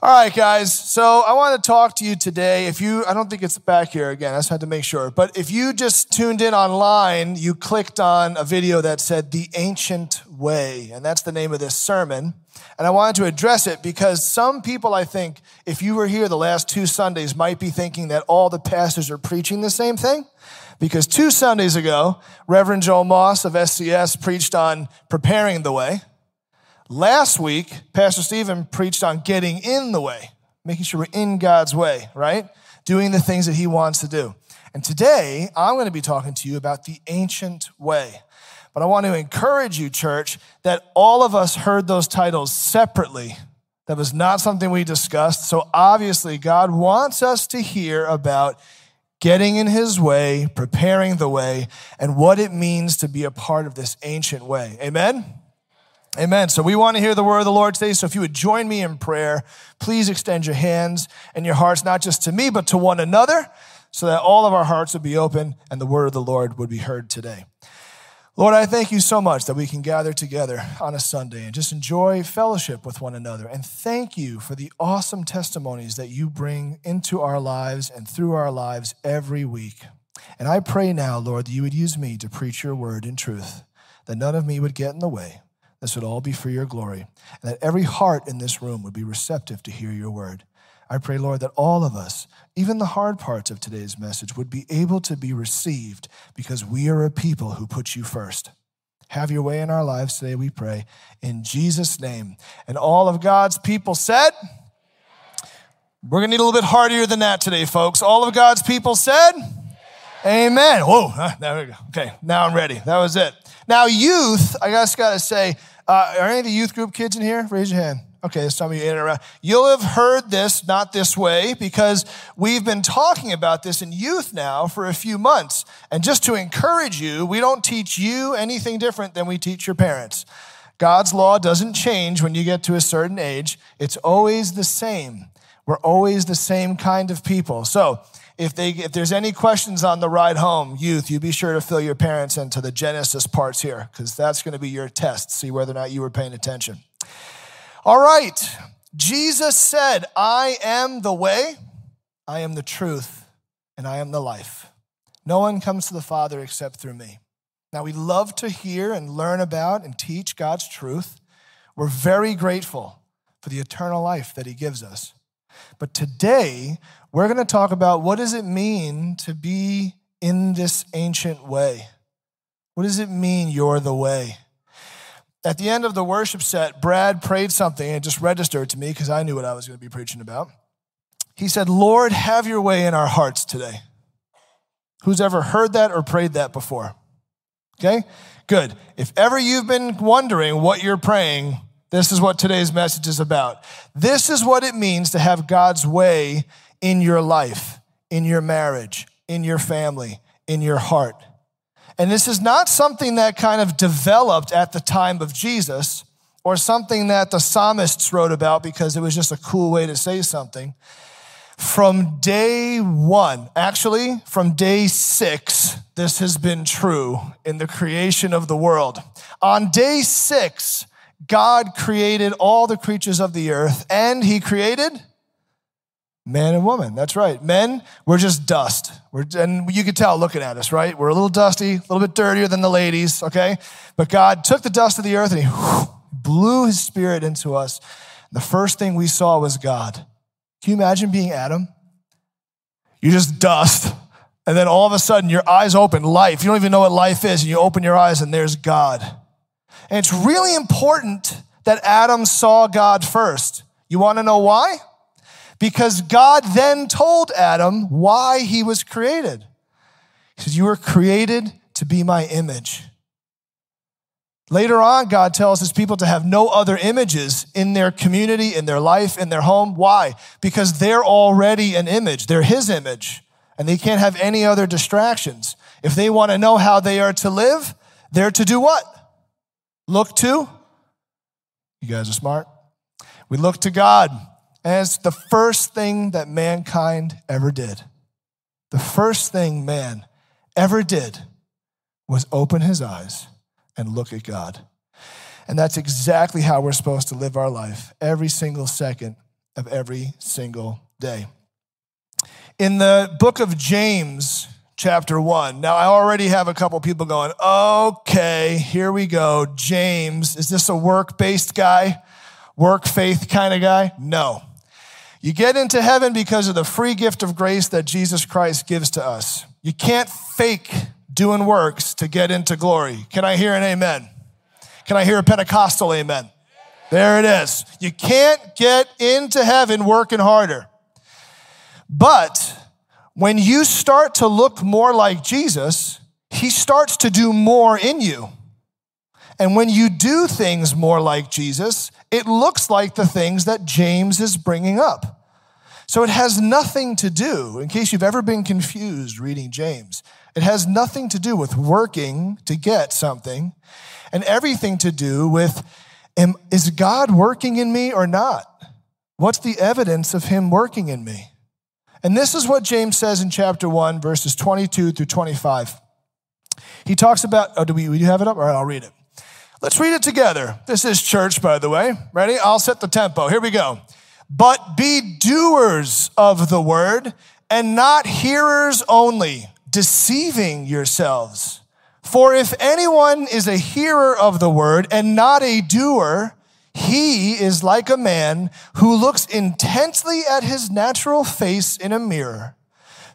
All right, guys. So I want to talk to you today. If you, I don't think it's back here again. I just had to make sure. But if you just tuned in online, you clicked on a video that said the ancient way. And that's the name of this sermon. And I wanted to address it because some people, I think, if you were here the last two Sundays, might be thinking that all the pastors are preaching the same thing. Because two Sundays ago, Reverend Joel Moss of SCS preached on preparing the way. Last week, Pastor Stephen preached on getting in the way, making sure we're in God's way, right? Doing the things that he wants to do. And today, I'm going to be talking to you about the ancient way. But I want to encourage you, church, that all of us heard those titles separately. That was not something we discussed. So obviously, God wants us to hear about getting in his way, preparing the way, and what it means to be a part of this ancient way. Amen? Amen. So we want to hear the word of the Lord today. So if you would join me in prayer, please extend your hands and your hearts, not just to me, but to one another, so that all of our hearts would be open and the word of the Lord would be heard today. Lord, I thank you so much that we can gather together on a Sunday and just enjoy fellowship with one another. And thank you for the awesome testimonies that you bring into our lives and through our lives every week. And I pray now, Lord, that you would use me to preach your word in truth, that none of me would get in the way this would all be for your glory, and that every heart in this room would be receptive to hear your word. I pray, Lord, that all of us, even the hard parts of today's message, would be able to be received because we are a people who put you first. Have your way in our lives today, we pray, in Jesus' name. And all of God's people said, we're going to need a little bit harder than that today, folks. All of God's people said, Amen. Whoa, there we go. Okay, now I'm ready. That was it. Now, youth, I just got to say, uh, are any of the youth group kids in here? Raise your hand. Okay, some of you in around. You'll have heard this, not this way, because we've been talking about this in youth now for a few months. And just to encourage you, we don't teach you anything different than we teach your parents. God's law doesn't change when you get to a certain age, it's always the same. We're always the same kind of people. So, if, they, if there's any questions on the ride home, youth, you be sure to fill your parents into the Genesis parts here, because that's going to be your test, see whether or not you were paying attention. All right. Jesus said, I am the way, I am the truth, and I am the life. No one comes to the Father except through me. Now, we love to hear and learn about and teach God's truth. We're very grateful for the eternal life that He gives us. But today, we're going to talk about what does it mean to be in this ancient way? What does it mean you're the way? At the end of the worship set, Brad prayed something and it just registered to me because I knew what I was going to be preaching about. He said, Lord, have your way in our hearts today. Who's ever heard that or prayed that before? Okay, good. If ever you've been wondering what you're praying, this is what today's message is about. This is what it means to have God's way in your life, in your marriage, in your family, in your heart. And this is not something that kind of developed at the time of Jesus or something that the psalmists wrote about because it was just a cool way to say something. From day one, actually, from day six, this has been true in the creation of the world. On day six, God created all the creatures of the earth and he created Man and woman, that's right. Men, we're just dust. We're, and you can tell looking at us, right? We're a little dusty, a little bit dirtier than the ladies, okay? But God took the dust of the earth and He blew His Spirit into us. The first thing we saw was God. Can you imagine being Adam? You're just dust. And then all of a sudden, your eyes open, life. You don't even know what life is. And you open your eyes, and there's God. And it's really important that Adam saw God first. You want to know why? Because God then told Adam why he was created. He says, You were created to be my image. Later on, God tells his people to have no other images in their community, in their life, in their home. Why? Because they're already an image. They're his image, and they can't have any other distractions. If they want to know how they are to live, they're to do what? Look to? You guys are smart. We look to God as the first thing that mankind ever did. The first thing man ever did was open his eyes and look at God. And that's exactly how we're supposed to live our life every single second of every single day. In the book of James, chapter 1. Now, I already have a couple people going, okay, here we go. James, is this a work based guy? Work faith kind of guy? No. You get into heaven because of the free gift of grace that Jesus Christ gives to us. You can't fake doing works to get into glory. Can I hear an amen? Can I hear a Pentecostal amen? There it is. You can't get into heaven working harder. But when you start to look more like Jesus, he starts to do more in you. And when you do things more like Jesus, it looks like the things that James is bringing up. So it has nothing to do, in case you've ever been confused reading James, it has nothing to do with working to get something and everything to do with am, is God working in me or not? What's the evidence of him working in me? And this is what James says in chapter 1, verses 22 through 25. He talks about, oh, do we, we have it up? All right, I'll read it. Let's read it together. This is church, by the way. Ready? I'll set the tempo. Here we go. But be doers of the word and not hearers only, deceiving yourselves. For if anyone is a hearer of the word and not a doer, he is like a man who looks intently at his natural face in a mirror,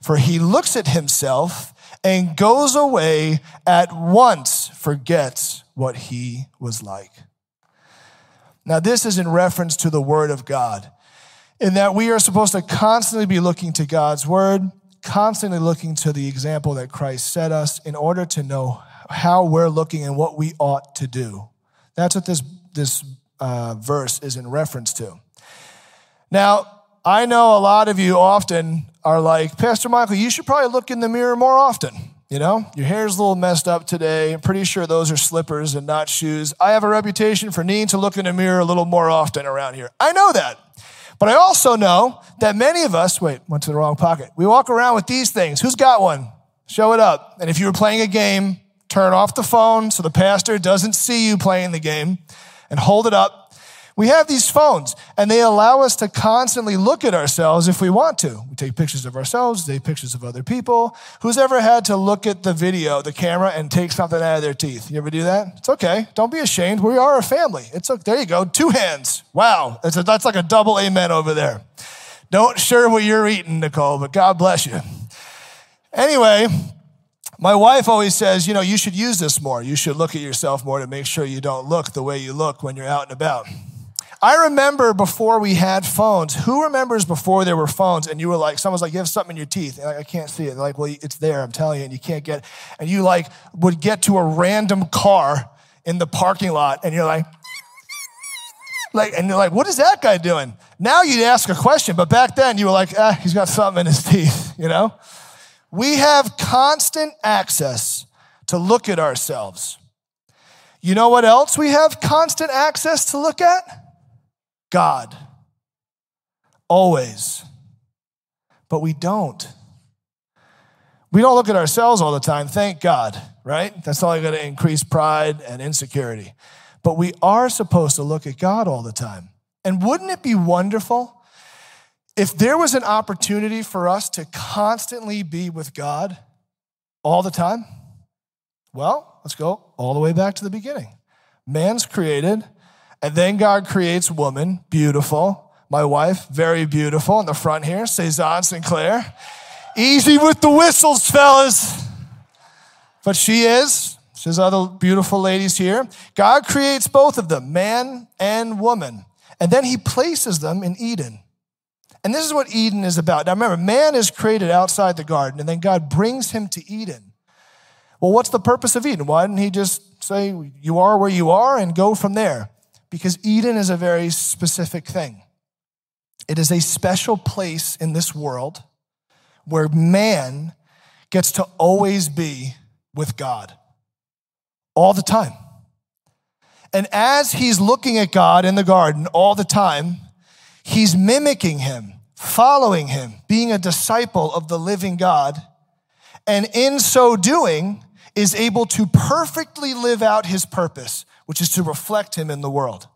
for he looks at himself and goes away at once, forgets what he was like. Now, this is in reference to the Word of God, in that we are supposed to constantly be looking to God's Word, constantly looking to the example that Christ set us in order to know how we're looking and what we ought to do. That's what this, this uh, verse is in reference to. Now, I know a lot of you often are like, Pastor Michael, you should probably look in the mirror more often. You know, your hair's a little messed up today. I'm pretty sure those are slippers and not shoes. I have a reputation for needing to look in the mirror a little more often around here. I know that. But I also know that many of us, wait, went to the wrong pocket. We walk around with these things. Who's got one? Show it up. And if you were playing a game, turn off the phone so the pastor doesn't see you playing the game and hold it up. We have these phones and they allow us to constantly look at ourselves if we want to. We take pictures of ourselves, take pictures of other people. Who's ever had to look at the video, the camera, and take something out of their teeth? You ever do that? It's okay. Don't be ashamed. We are a family. It's okay. There you go. Two hands. Wow. A, that's like a double amen over there. Don't share what you're eating, Nicole, but God bless you. Anyway, my wife always says, you know, you should use this more. You should look at yourself more to make sure you don't look the way you look when you're out and about. I remember before we had phones. Who remembers before there were phones and you were like, someone's like, you have something in your teeth. Like, I can't see it. They're like, well, it's there, I'm telling you, and you can't get it. And you like would get to a random car in the parking lot and you're like, like, and you're like, what is that guy doing? Now you'd ask a question, but back then you were like, ah, he's got something in his teeth, you know? We have constant access to look at ourselves. You know what else we have constant access to look at? God. Always. But we don't. We don't look at ourselves all the time, thank God, right? That's only going to increase pride and insecurity. But we are supposed to look at God all the time. And wouldn't it be wonderful if there was an opportunity for us to constantly be with God all the time, well, let's go all the way back to the beginning. Man's created, and then God creates woman, beautiful. My wife, very beautiful in the front here, Cezanne Sinclair. Easy with the whistles, fellas. But she is. There's other beautiful ladies here. God creates both of them, man and woman. And then he places them in Eden. And this is what Eden is about. Now remember, man is created outside the garden, and then God brings him to Eden. Well, what's the purpose of Eden? Why didn't he just say, You are where you are, and go from there? Because Eden is a very specific thing. It is a special place in this world where man gets to always be with God all the time. And as he's looking at God in the garden all the time, he's mimicking him following him, being a disciple of the living God, and in so doing, is able to perfectly live out his purpose, which is to reflect him in the world.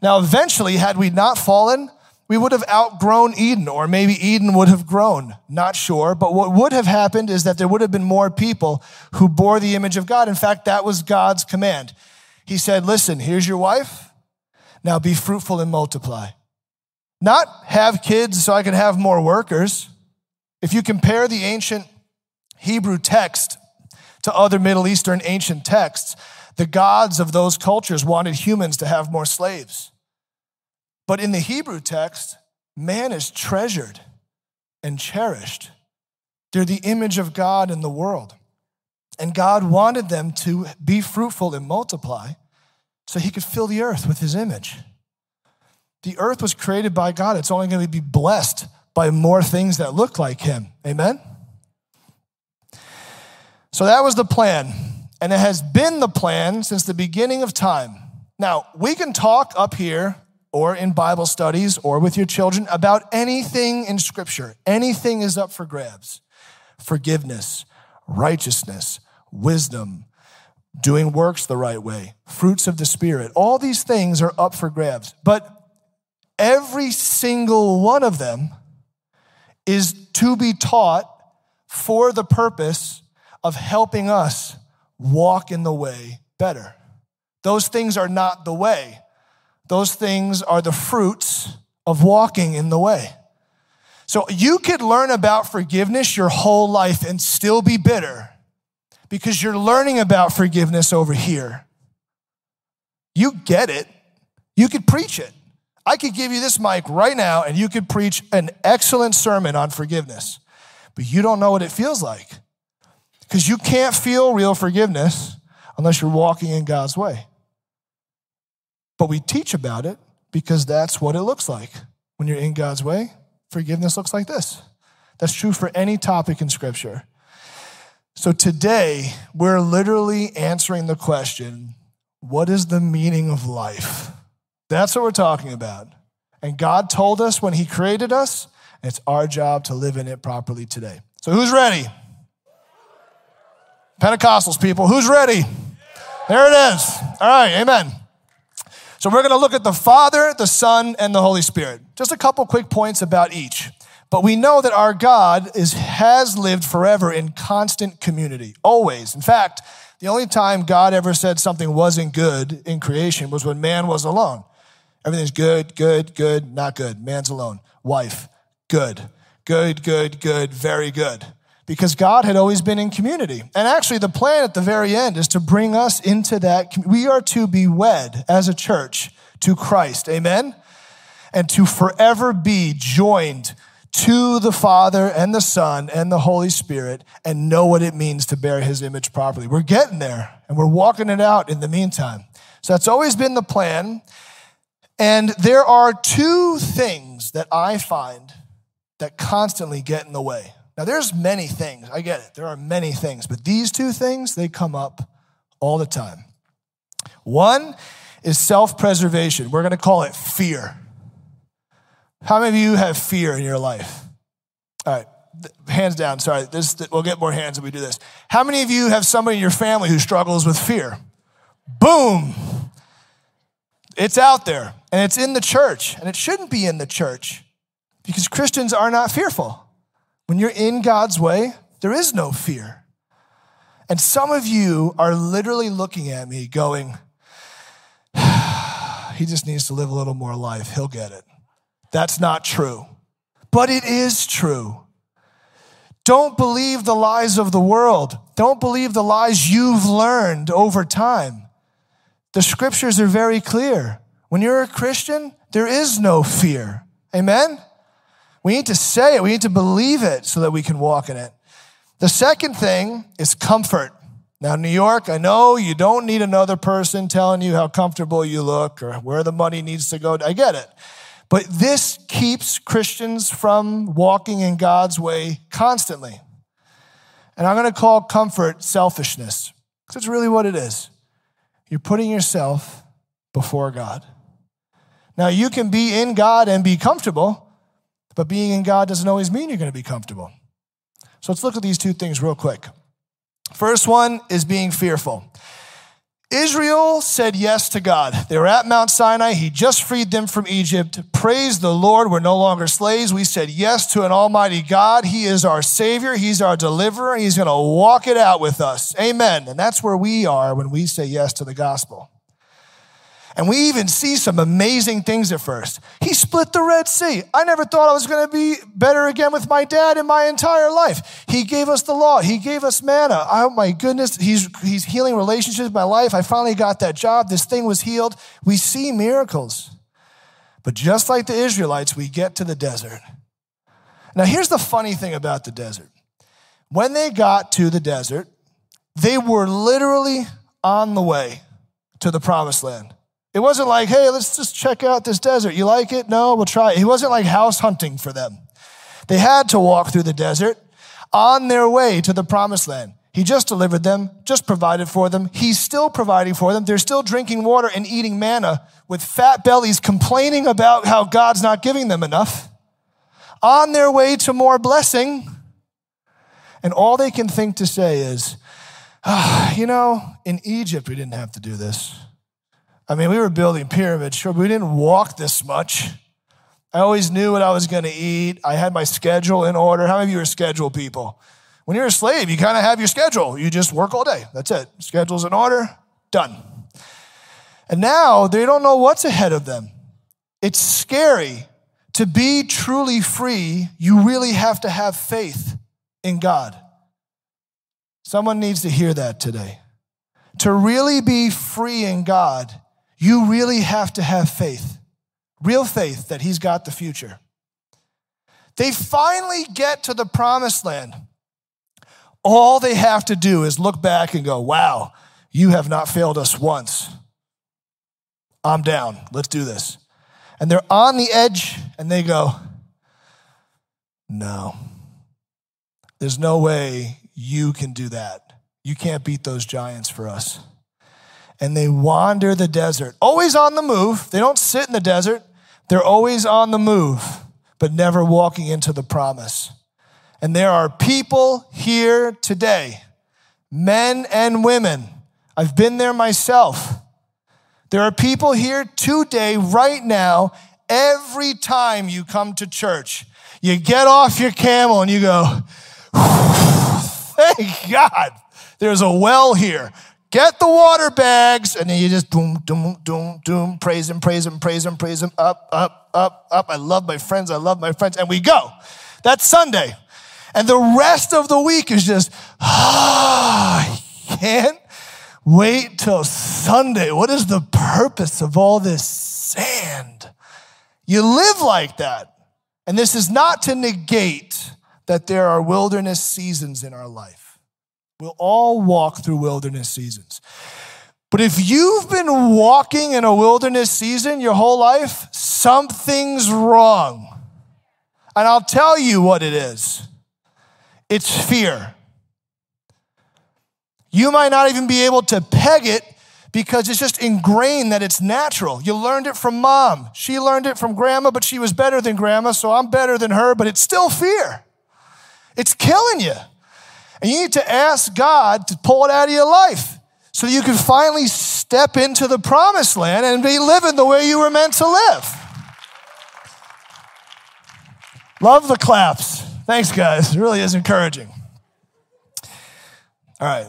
Now, eventually, had we not fallen, we would have outgrown Eden, or maybe Eden would have grown. Not sure. But what would have happened is that there would have been more people who bore the image of God. In fact, that was God's command. He said, Listen, here's your wife. Now be fruitful and multiply. Not have kids so I can have more workers. If you compare the ancient Hebrew text to other Middle Eastern ancient texts, the gods of those cultures wanted humans to have more slaves. But in the Hebrew text, man is treasured and cherished. They're the image of God in the world. And God wanted them to be fruitful and multiply so he could fill the earth with his image. The earth was created by God. It's only going to be blessed by more things that look like him. Amen? So that was the plan. And it has been the plan since the beginning of time. Now, we can talk up here or in Bible studies or with your children about anything in Scripture. Anything is up for grabs forgiveness, righteousness, wisdom, doing works the right way, fruits of the Spirit. All these things are up for grabs. But every single one of them is to be taught for the purpose of helping us walk in the way better. Those things are not the way. Those things are the fruits of walking in the way. So you could learn about forgiveness your whole life and still be bitter because you're learning about forgiveness over here. You get it. You could preach it. I could give you this mic right now and you could preach an excellent sermon on forgiveness, but you don't know what it feels like because you can't feel real forgiveness unless you're walking in God's way. But we teach about it because that's what it looks like. When you're in God's way, forgiveness looks like this. That's true for any topic in Scripture. So today, we're literally answering the question what is the meaning of life? That's what we're talking about. And God told us when He created us, it's our job to live in it properly today. So, who's ready? Pentecostals people, who's ready? There it is. All right, amen. So we're going to look at the Father, the Son, and the Holy Spirit. Just a couple quick points about each. But we know that our God is, has lived forever in constant community, always. In fact, the only time God ever said something wasn't good in creation was when man was alone. Everything's good, good, good, not good. Man's alone. Wife, good, good, good, good, very good because God had always been in community. And actually, the plan at the very end is to bring us into that. We are to be wed as a church to Christ. Amen? And to forever be joined to the Father and the Son and the Holy Spirit and know what it means to bear his image properly. We're getting there and we're walking it out in the meantime. So that's always been the plan. And there are two things that I find that constantly get in the way. Now, there's many things. I get it. There are many things. But these two things, they come up all the time. One is self preservation. We're going to call it fear. How many of you have fear in your life? All right, hands down. Sorry, this, we'll get more hands if we do this. How many of you have somebody in your family who struggles with fear? Boom. It's out there and it's in the church, and it shouldn't be in the church because Christians are not fearful. When you're in God's way, there is no fear. And some of you are literally looking at me going, he just needs to live a little more life. He'll get it. That's not true. But it is true. Don't believe the lies of the world. Don't believe the lies you've learned over time. The scriptures are very clear. When you're a Christian, there is no fear. Amen? We need to say it, we need to believe it so that we can walk in it. The second thing is comfort. Now, New York, I know you don't need another person telling you how comfortable you look or where the money needs to go. I get it. But this keeps Christians from walking in God's way constantly. And I'm going to call comfort selfishness because it's really what it is. You're putting yourself before God. Now, you can be in God and be comfortable, but being in God doesn't always mean you're going to be comfortable. So let's look at these two things real quick. First one is being fearful. Israel said yes to God. They were at Mount Sinai. He just freed them from Egypt. Praise the Lord. We're no longer slaves. We said yes to an almighty God. He is our Savior. He's our deliverer. He's going to walk it out with us. Amen. And that's where we are when we say yes to the gospel. And we even see some amazing things at first. He split the Red Sea. I never thought I was going to be better again with my dad in my entire life. He gave us the law. He gave us manna. Oh my goodness, he's, he's healing relationships in my life. I finally got that job. This thing was healed. We see miracles. But just like the Israelites, we get to the desert. Now, here's the funny thing about the desert. When they got to the desert, they were literally on the way to the promised land. It wasn't like, hey, let's just check out this desert. You like it? No, we'll try it. It wasn't like house hunting for them. They had to walk through the desert on their way to the promised land. He just delivered them, just provided for them. He's still providing for them. They're still drinking water and eating manna with fat bellies, complaining about how God's not giving them enough. On their way to more blessing. And all they can think to say is, ah, you know, in Egypt, we didn't have to do this. I mean, we were building pyramids, sure, but we didn't walk this much. I always knew what I was going to eat. I had my schedule in order. How many of you are schedule people? When you're a slave, you kind of have your schedule. You just work all day. That's it. Schedule's in order, done. And now they don't know what's ahead of them. It's scary. To be truly free, you really have to have faith in God. Someone needs to hear that today. To really be free in God, you really have to have faith, real faith that He's got the future. They finally get to the promised land. All they have to do is look back and go, wow, you have not failed us once. I'm down. Let's do this. And they're on the edge and they go, no, there's no way you can do that. You can't beat those giants for us and they wander the desert, always on the move. They don't sit in the desert, they're always on the move, but never walking into the promise. And there are people here today, men and women. I've been there myself. There are people here today, right now, every time you come to church. You get off your camel and you go, thank God, there's a well here get the water bags, and then you just doom, doom, doom, doom, praise him, praise him, praise him, praise him, up, up, up, up. I love my friends, I love my friends, and we go. That's Sunday. And the rest of the week is just, ah, I can't wait till Sunday. What is the purpose of all this sand? You live like that. And this is not to negate that there are wilderness seasons in our life. We'll all walk through wilderness seasons. But if you've been walking in a wilderness season your whole life, something's wrong. And I'll tell you what it is it's fear. You might not even be able to peg it because it's just ingrained that it's natural. You learned it from mom. She learned it from grandma, but she was better than grandma, so I'm better than her, but it's still fear. It's killing you. And you need to ask God to pull it out of your life so you can finally step into the promised land and be living the way you were meant to live. Love the claps. Thanks, guys. It really is encouraging. All right,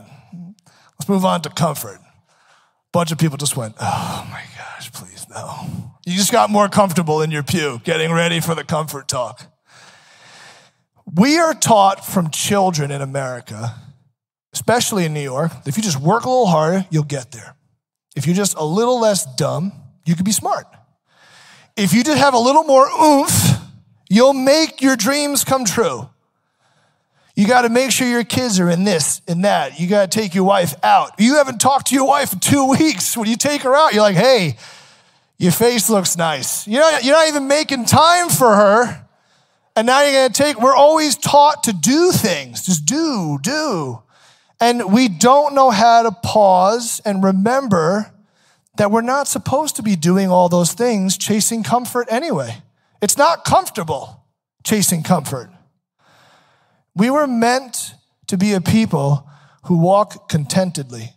let's move on to comfort. A Bunch of people just went, oh my gosh, please no. You just got more comfortable in your pew getting ready for the comfort talk. We are taught from children in America, especially in New York, if you just work a little harder, you'll get there. If you're just a little less dumb, you can be smart. If you just have a little more oomph, you'll make your dreams come true. You got to make sure your kids are in this and that. You got to take your wife out. You haven't talked to your wife in two weeks. When you take her out, you're like, hey, your face looks nice. You're not, you're not even making time for her. And now you're going to take, we're always taught to do things, just do, do. And we don't know how to pause and remember that we're not supposed to be doing all those things chasing comfort anyway. It's not comfortable chasing comfort. We were meant to be a people who walk contentedly.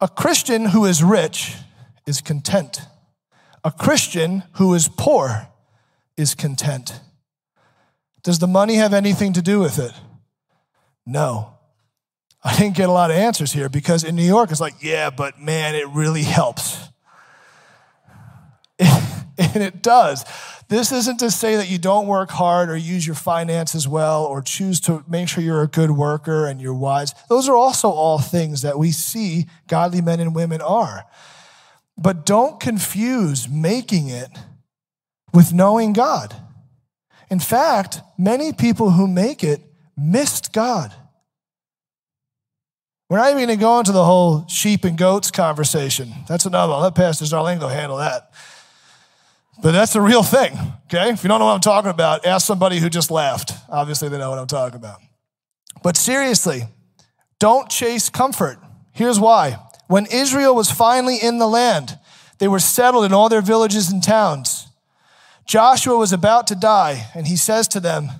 A Christian who is rich is content. A Christian who is poor is content. Does the money have anything to do with it? No. I didn't get a lot of answers here because in New York, it's like, yeah, but man, it really helps. and it does. This isn't to say that you don't work hard or use your finances well or choose to make sure you're a good worker and you're wise. Those are also all things that we see godly men and women are. But don't confuse making it with knowing God. In fact, many people who make it missed God. We're not even going to go into the whole sheep and goats conversation. That's another one. Let Pastor Darlene go handle that. But that's a real thing, okay? If you don't know what I'm talking about, ask somebody who just laughed. Obviously, they know what I'm talking about. But seriously, don't chase comfort. Here's why. When Israel was finally in the land, they were settled in all their villages and towns. Joshua was about to die, and he says to them,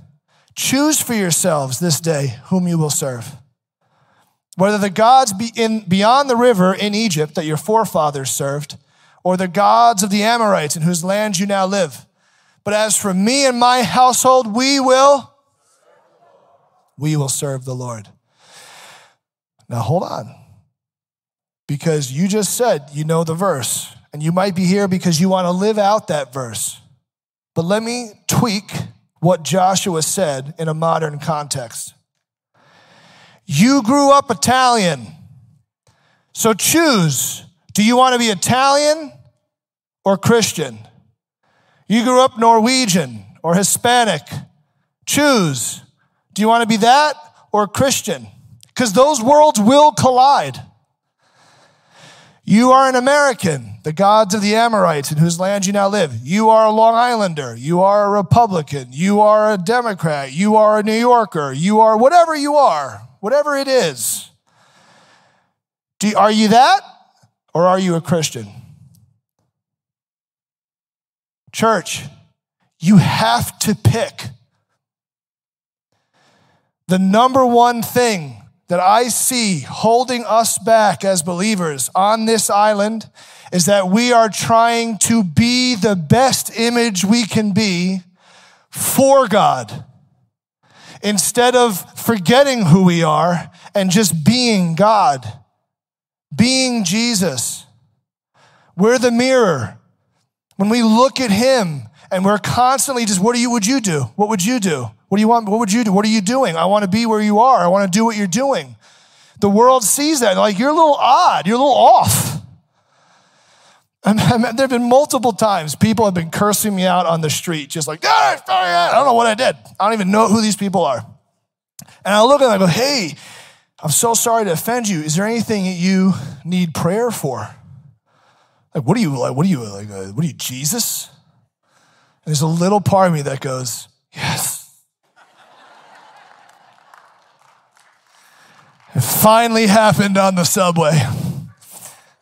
Choose for yourselves this day whom you will serve. Whether the gods be in, beyond the river in Egypt that your forefathers served, or the gods of the Amorites in whose land you now live. But as for me and my household, we will, we will serve the Lord. Now hold on. Because you just said you know the verse, and you might be here because you want to live out that verse. But let me tweak what Joshua said in a modern context. You grew up Italian, so choose do you want to be Italian or Christian? You grew up Norwegian or Hispanic. Choose. Do you want to be that or Christian? Because those worlds will collide. You are an American, the gods of the Amorites in whose land you now live. You are a Long Islander. You are a Republican. You are a Democrat. You are a New Yorker. You are whatever you are, whatever it is. Do, are you that or are you a Christian? Church, you have to pick. The number one thing that I see holding us back as believers on this island is that we are trying to be the best image we can be for God instead of forgetting who we are and just being God being Jesus. We're the mirror. When we look at him and we're constantly just, what do you, would you do? What would you do? What do you want? What would you do? What are you doing? I want to be where you are. I want to do what you're doing. The world sees that. Like, you're a little odd. You're a little off. And there have been multiple times people have been cursing me out on the street, just like, ah, I don't know what I did. I don't even know who these people are. And I look at them and I go, hey, I'm so sorry to offend you. Is there anything that you need prayer for? Like, what are you like? What are you like? Uh, what are you, Jesus? And there's a little part of me that goes, yes. It finally happened on the subway.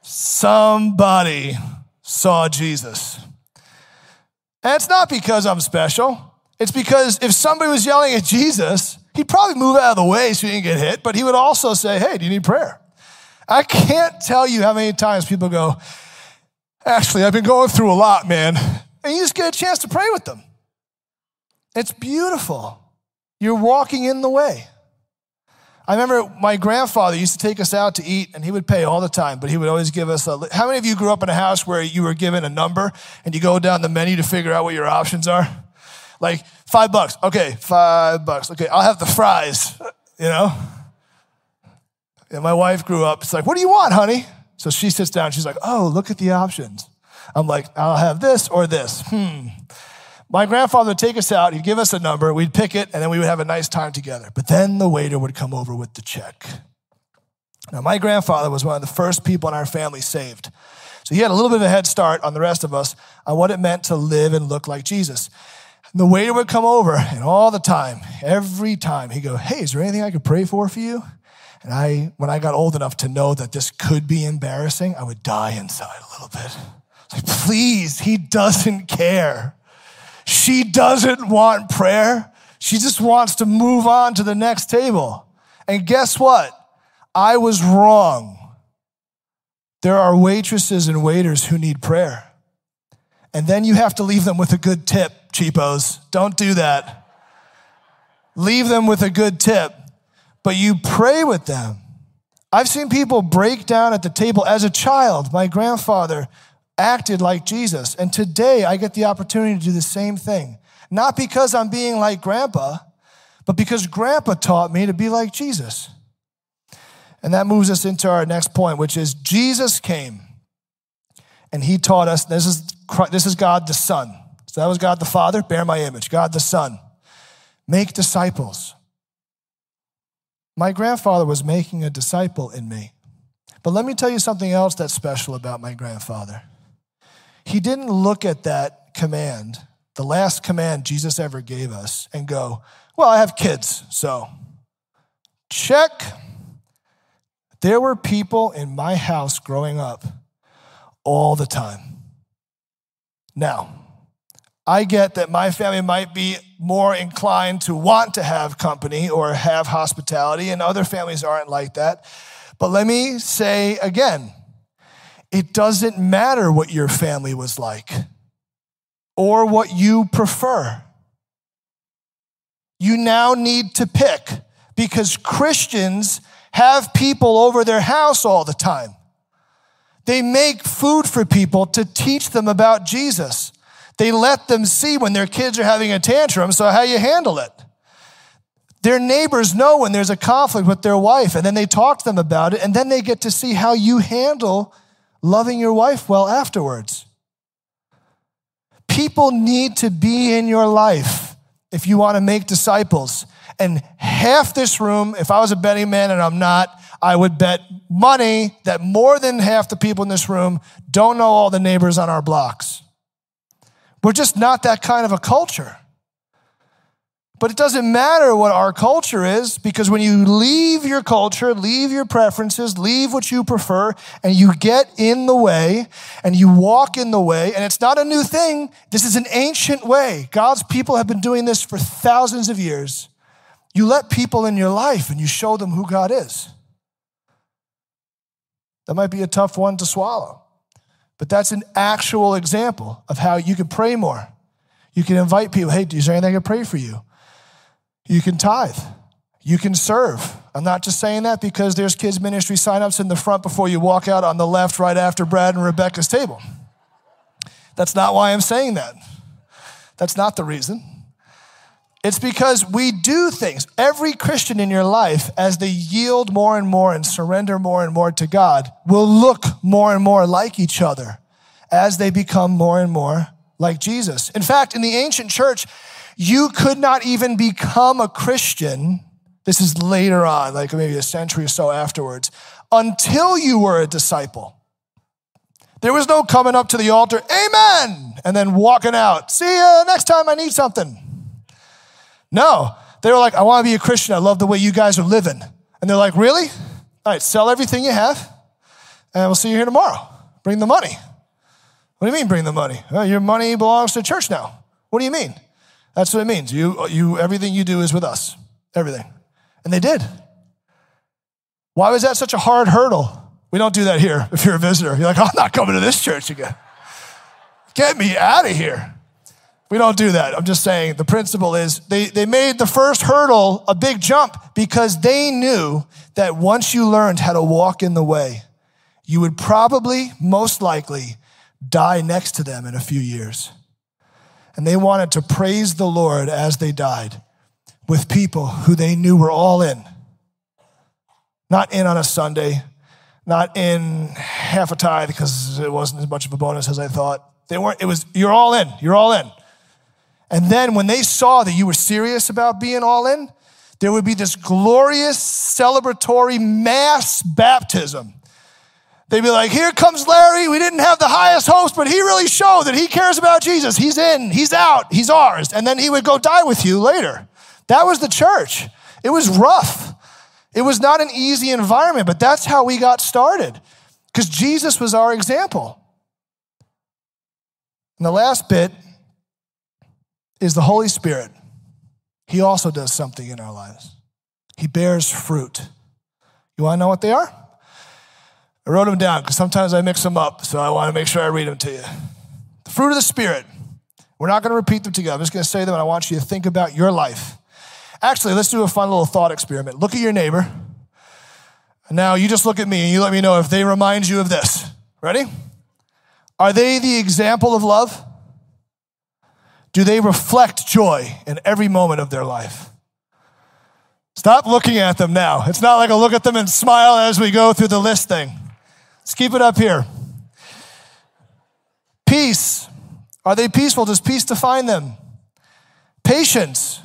Somebody saw Jesus. And it's not because I'm special. It's because if somebody was yelling at Jesus, He'd probably move out of the way so he didn't get hit, but he would also say, Hey, do you need prayer? I can't tell you how many times people go, Actually, I've been going through a lot, man. And you just get a chance to pray with them. It's beautiful. You're walking in the way. I remember my grandfather used to take us out to eat, and he would pay all the time, but he would always give us a. How many of you grew up in a house where you were given a number and you go down the menu to figure out what your options are? Like five bucks. Okay, five bucks. Okay, I'll have the fries, you know? And my wife grew up. It's like, what do you want, honey? So she sits down. She's like, oh, look at the options. I'm like, I'll have this or this. Hmm. My grandfather would take us out. He'd give us a number. We'd pick it, and then we would have a nice time together. But then the waiter would come over with the check. Now, my grandfather was one of the first people in our family saved. So he had a little bit of a head start on the rest of us on what it meant to live and look like Jesus. And the waiter would come over, and all the time, every time, he'd go, Hey, is there anything I could pray for for you? And I, when I got old enough to know that this could be embarrassing, I would die inside a little bit. Like, please, he doesn't care. She doesn't want prayer. She just wants to move on to the next table. And guess what? I was wrong. There are waitresses and waiters who need prayer. And then you have to leave them with a good tip, cheapos. Don't do that. Leave them with a good tip, but you pray with them. I've seen people break down at the table as a child. My grandfather acted like Jesus. And today I get the opportunity to do the same thing. Not because I'm being like grandpa, but because grandpa taught me to be like Jesus. And that moves us into our next point, which is Jesus came and he taught us this is, this is God the Son. So that was God the Father, bear my image. God the Son. Make disciples. My grandfather was making a disciple in me. But let me tell you something else that's special about my grandfather. He didn't look at that command, the last command Jesus ever gave us, and go, Well, I have kids, so check. There were people in my house growing up all the time. Now, I get that my family might be more inclined to want to have company or have hospitality, and other families aren't like that. But let me say again it doesn't matter what your family was like or what you prefer. You now need to pick because Christians have people over their house all the time. They make food for people to teach them about Jesus. They let them see when their kids are having a tantrum, so how you handle it. Their neighbors know when there's a conflict with their wife, and then they talk to them about it, and then they get to see how you handle loving your wife well afterwards. People need to be in your life if you want to make disciples. And half this room, if I was a betting man and I'm not, I would bet money that more than half the people in this room don't know all the neighbors on our blocks. We're just not that kind of a culture. But it doesn't matter what our culture is because when you leave your culture, leave your preferences, leave what you prefer, and you get in the way and you walk in the way, and it's not a new thing, this is an ancient way. God's people have been doing this for thousands of years. You let people in your life and you show them who God is. That might be a tough one to swallow, but that's an actual example of how you can pray more. You can invite people, hey, is there anything I can pray for you? You can tithe. You can serve. I'm not just saying that because there's kids' ministry signups in the front before you walk out on the left right after Brad and Rebecca's table. That's not why I'm saying that. That's not the reason. It's because we do things. Every Christian in your life, as they yield more and more and surrender more and more to God, will look more and more like each other as they become more and more like Jesus. In fact, in the ancient church, you could not even become a Christian. This is later on, like maybe a century or so afterwards, until you were a disciple. There was no coming up to the altar, amen, and then walking out. See you next time I need something. No, they were like, I want to be a Christian. I love the way you guys are living. And they're like, really? All right, sell everything you have, and we'll see you here tomorrow. Bring the money. What do you mean, bring the money? Well, your money belongs to church now. What do you mean? That's what it means. You, you, everything you do is with us. Everything. And they did. Why was that such a hard hurdle? We don't do that here if you're a visitor. You're like, I'm not coming to this church again. Get me out of here. We don't do that. I'm just saying the principle is they, they made the first hurdle a big jump because they knew that once you learned how to walk in the way, you would probably, most likely, die next to them in a few years and they wanted to praise the Lord as they died with people who they knew were all in. Not in on a Sunday, not in half a tithe because it wasn't as much of a bonus as I thought. They weren't, it was, you're all in, you're all in. And then when they saw that you were serious about being all in, there would be this glorious celebratory mass baptism They'd be like, Here comes Larry. We didn't have the highest hopes, but he really showed that he cares about Jesus. He's in, he's out, he's ours. And then he would go die with you later. That was the church. It was rough. It was not an easy environment, but that's how we got started because Jesus was our example. And the last bit is the Holy Spirit. He also does something in our lives, He bears fruit. You want to know what they are? I wrote them down because sometimes I mix them up, so I want to make sure I read them to you. The fruit of the Spirit. We're not going to repeat them together. I'm just going to say them, and I want you to think about your life. Actually, let's do a fun little thought experiment. Look at your neighbor. Now you just look at me and you let me know if they remind you of this. Ready? Are they the example of love? Do they reflect joy in every moment of their life? Stop looking at them now. It's not like a look at them and smile as we go through the list thing. Let's keep it up here. Peace. Are they peaceful? Does peace define them? Patience.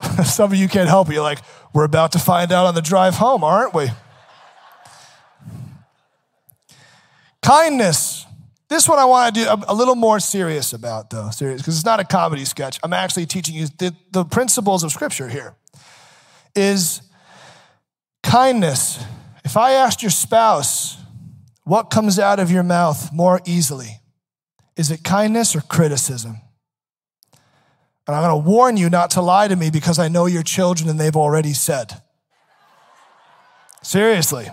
Some of you can't help it. You're like, we're about to find out on the drive home, aren't we? Kindness. This one I want to do a, little more serious about, though, serious, because it's not a comedy sketch. I'm actually teaching you the, the principles of Scripture here. Is kindness. If I asked your spouse, what comes out of your mouth more easily? Is it kindness or criticism? And I'm going to warn you not to lie to me because I know your children and they've already said. Seriously.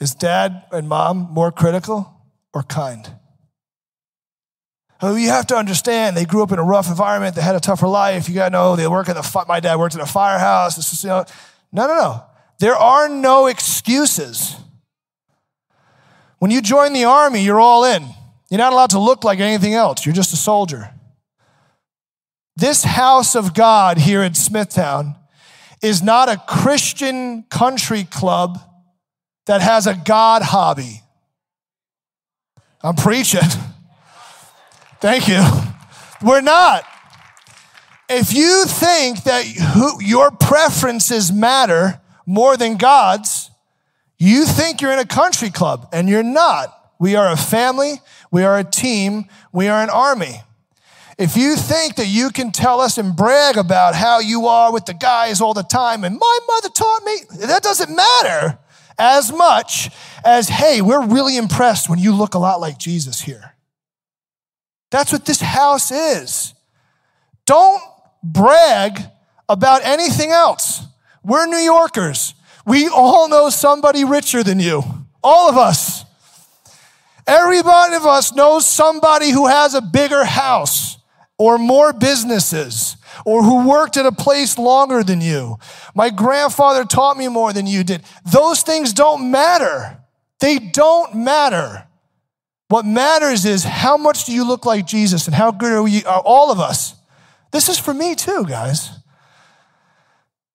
Is dad and mom more critical or kind? Oh, you have to understand they grew up in a rough environment. They had a tougher life. You got to know they work in the. My dad worked in a firehouse. Is, you know, no, no, no. There are no excuses. When you join the army, you're all in. You're not allowed to look like anything else. You're just a soldier. This house of God here in Smithtown is not a Christian country club that has a God hobby. I'm preaching. Thank you. We're not. If you think that who, your preferences matter more than God's, you think you're in a country club, and you're not. We are a family, we are a team, we are an army. If you think that you can tell us and brag about how you are with the guys all the time, and my mother taught me, that doesn't matter as much as, hey, we're really impressed when you look a lot like Jesus here. That's what this house is. Don't brag about anything else. We're New Yorkers. We all know somebody richer than you. All of us. Everybody of us knows somebody who has a bigger house or more businesses or who worked at a place longer than you. My grandfather taught me more than you did. Those things don't matter. They don't matter. What matters is how much do you look like Jesus and how good are we, are all of us? This is for me too, guys.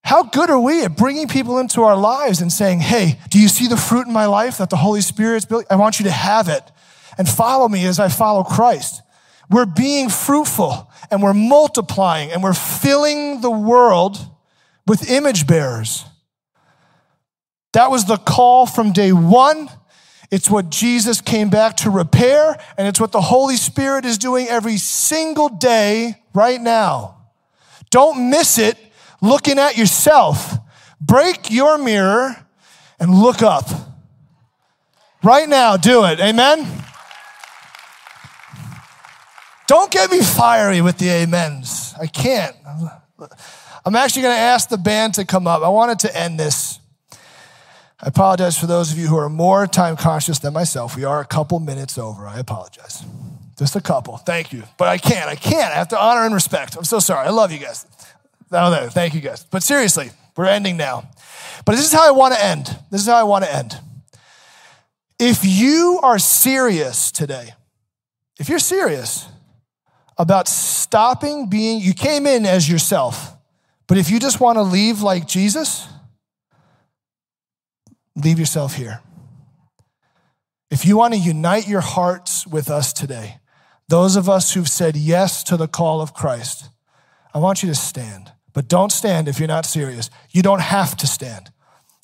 How good are we at bringing people into our lives and saying, hey, do you see the fruit in my life that the Holy Spirit's built? I want you to have it and follow me as I follow Christ. We're being fruitful and we're multiplying and we're filling the world with image bearers. That was the call from day one. It's what Jesus came back to repair, and it's what the Holy Spirit is doing every single day right now. Don't miss it looking at yourself. Break your mirror and look up. Right now, do it. Amen. Don't get me fiery with the amens. I can't. I'm actually going to ask the band to come up. I wanted to end this. I apologize for those of you who are more time conscious than myself. We are a couple minutes over. I apologize. Just a couple. Thank you. But I can't. I can't. I have to honor and respect. I'm so sorry. I love you guys. Oh, there. Thank you guys. But seriously, we're ending now. But this is how I want to end. This is how I want to end. If you are serious today, if you're serious, about stopping being, you came in as yourself, but if you just want to leave like Jesus, leave yourself here. If you want to unite your hearts with us today, those of us who've said yes to the call of Christ, I want you to stand. But don't stand if you're not serious. You don't have to stand.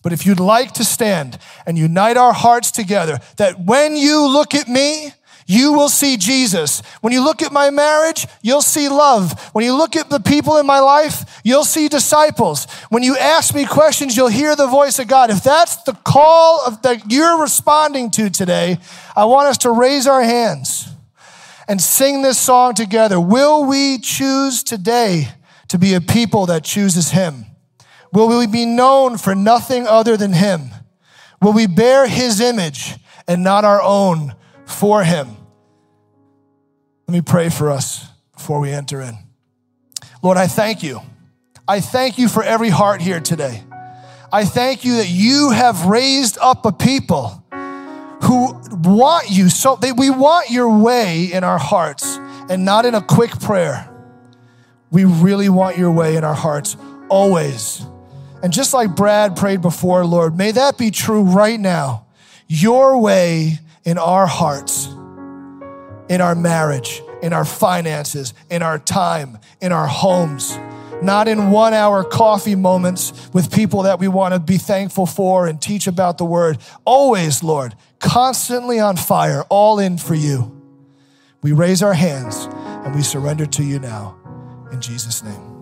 But if you'd like to stand and unite our hearts together, that when you look at me, you will see Jesus. When you look at my marriage, you'll see love. When you look at the people in my life, you'll see disciples. When you ask me questions, you'll hear the voice of God. If that's the call of that you're responding to today, I want us to raise our hands and sing this song together. Will we choose today to be a people that chooses him? Will we be known for nothing other than him? Will we bear his image and not our own for him? Let me pray for us before we enter in. Lord, I thank you. I thank you for every heart here today. I thank you that you have raised up a people who want you so they, we want your way in our hearts and not in a quick prayer. We really want your way in our hearts always. And just like Brad prayed before, Lord, may that be true right now. Your way in our hearts, in our marriage, in our finances, in our time, in our homes, not in one hour coffee moments with people that we want to be thankful for and teach about the word. Always, Lord, constantly on fire, all in for you. We raise our hands and we surrender to you now. In Jesus' name.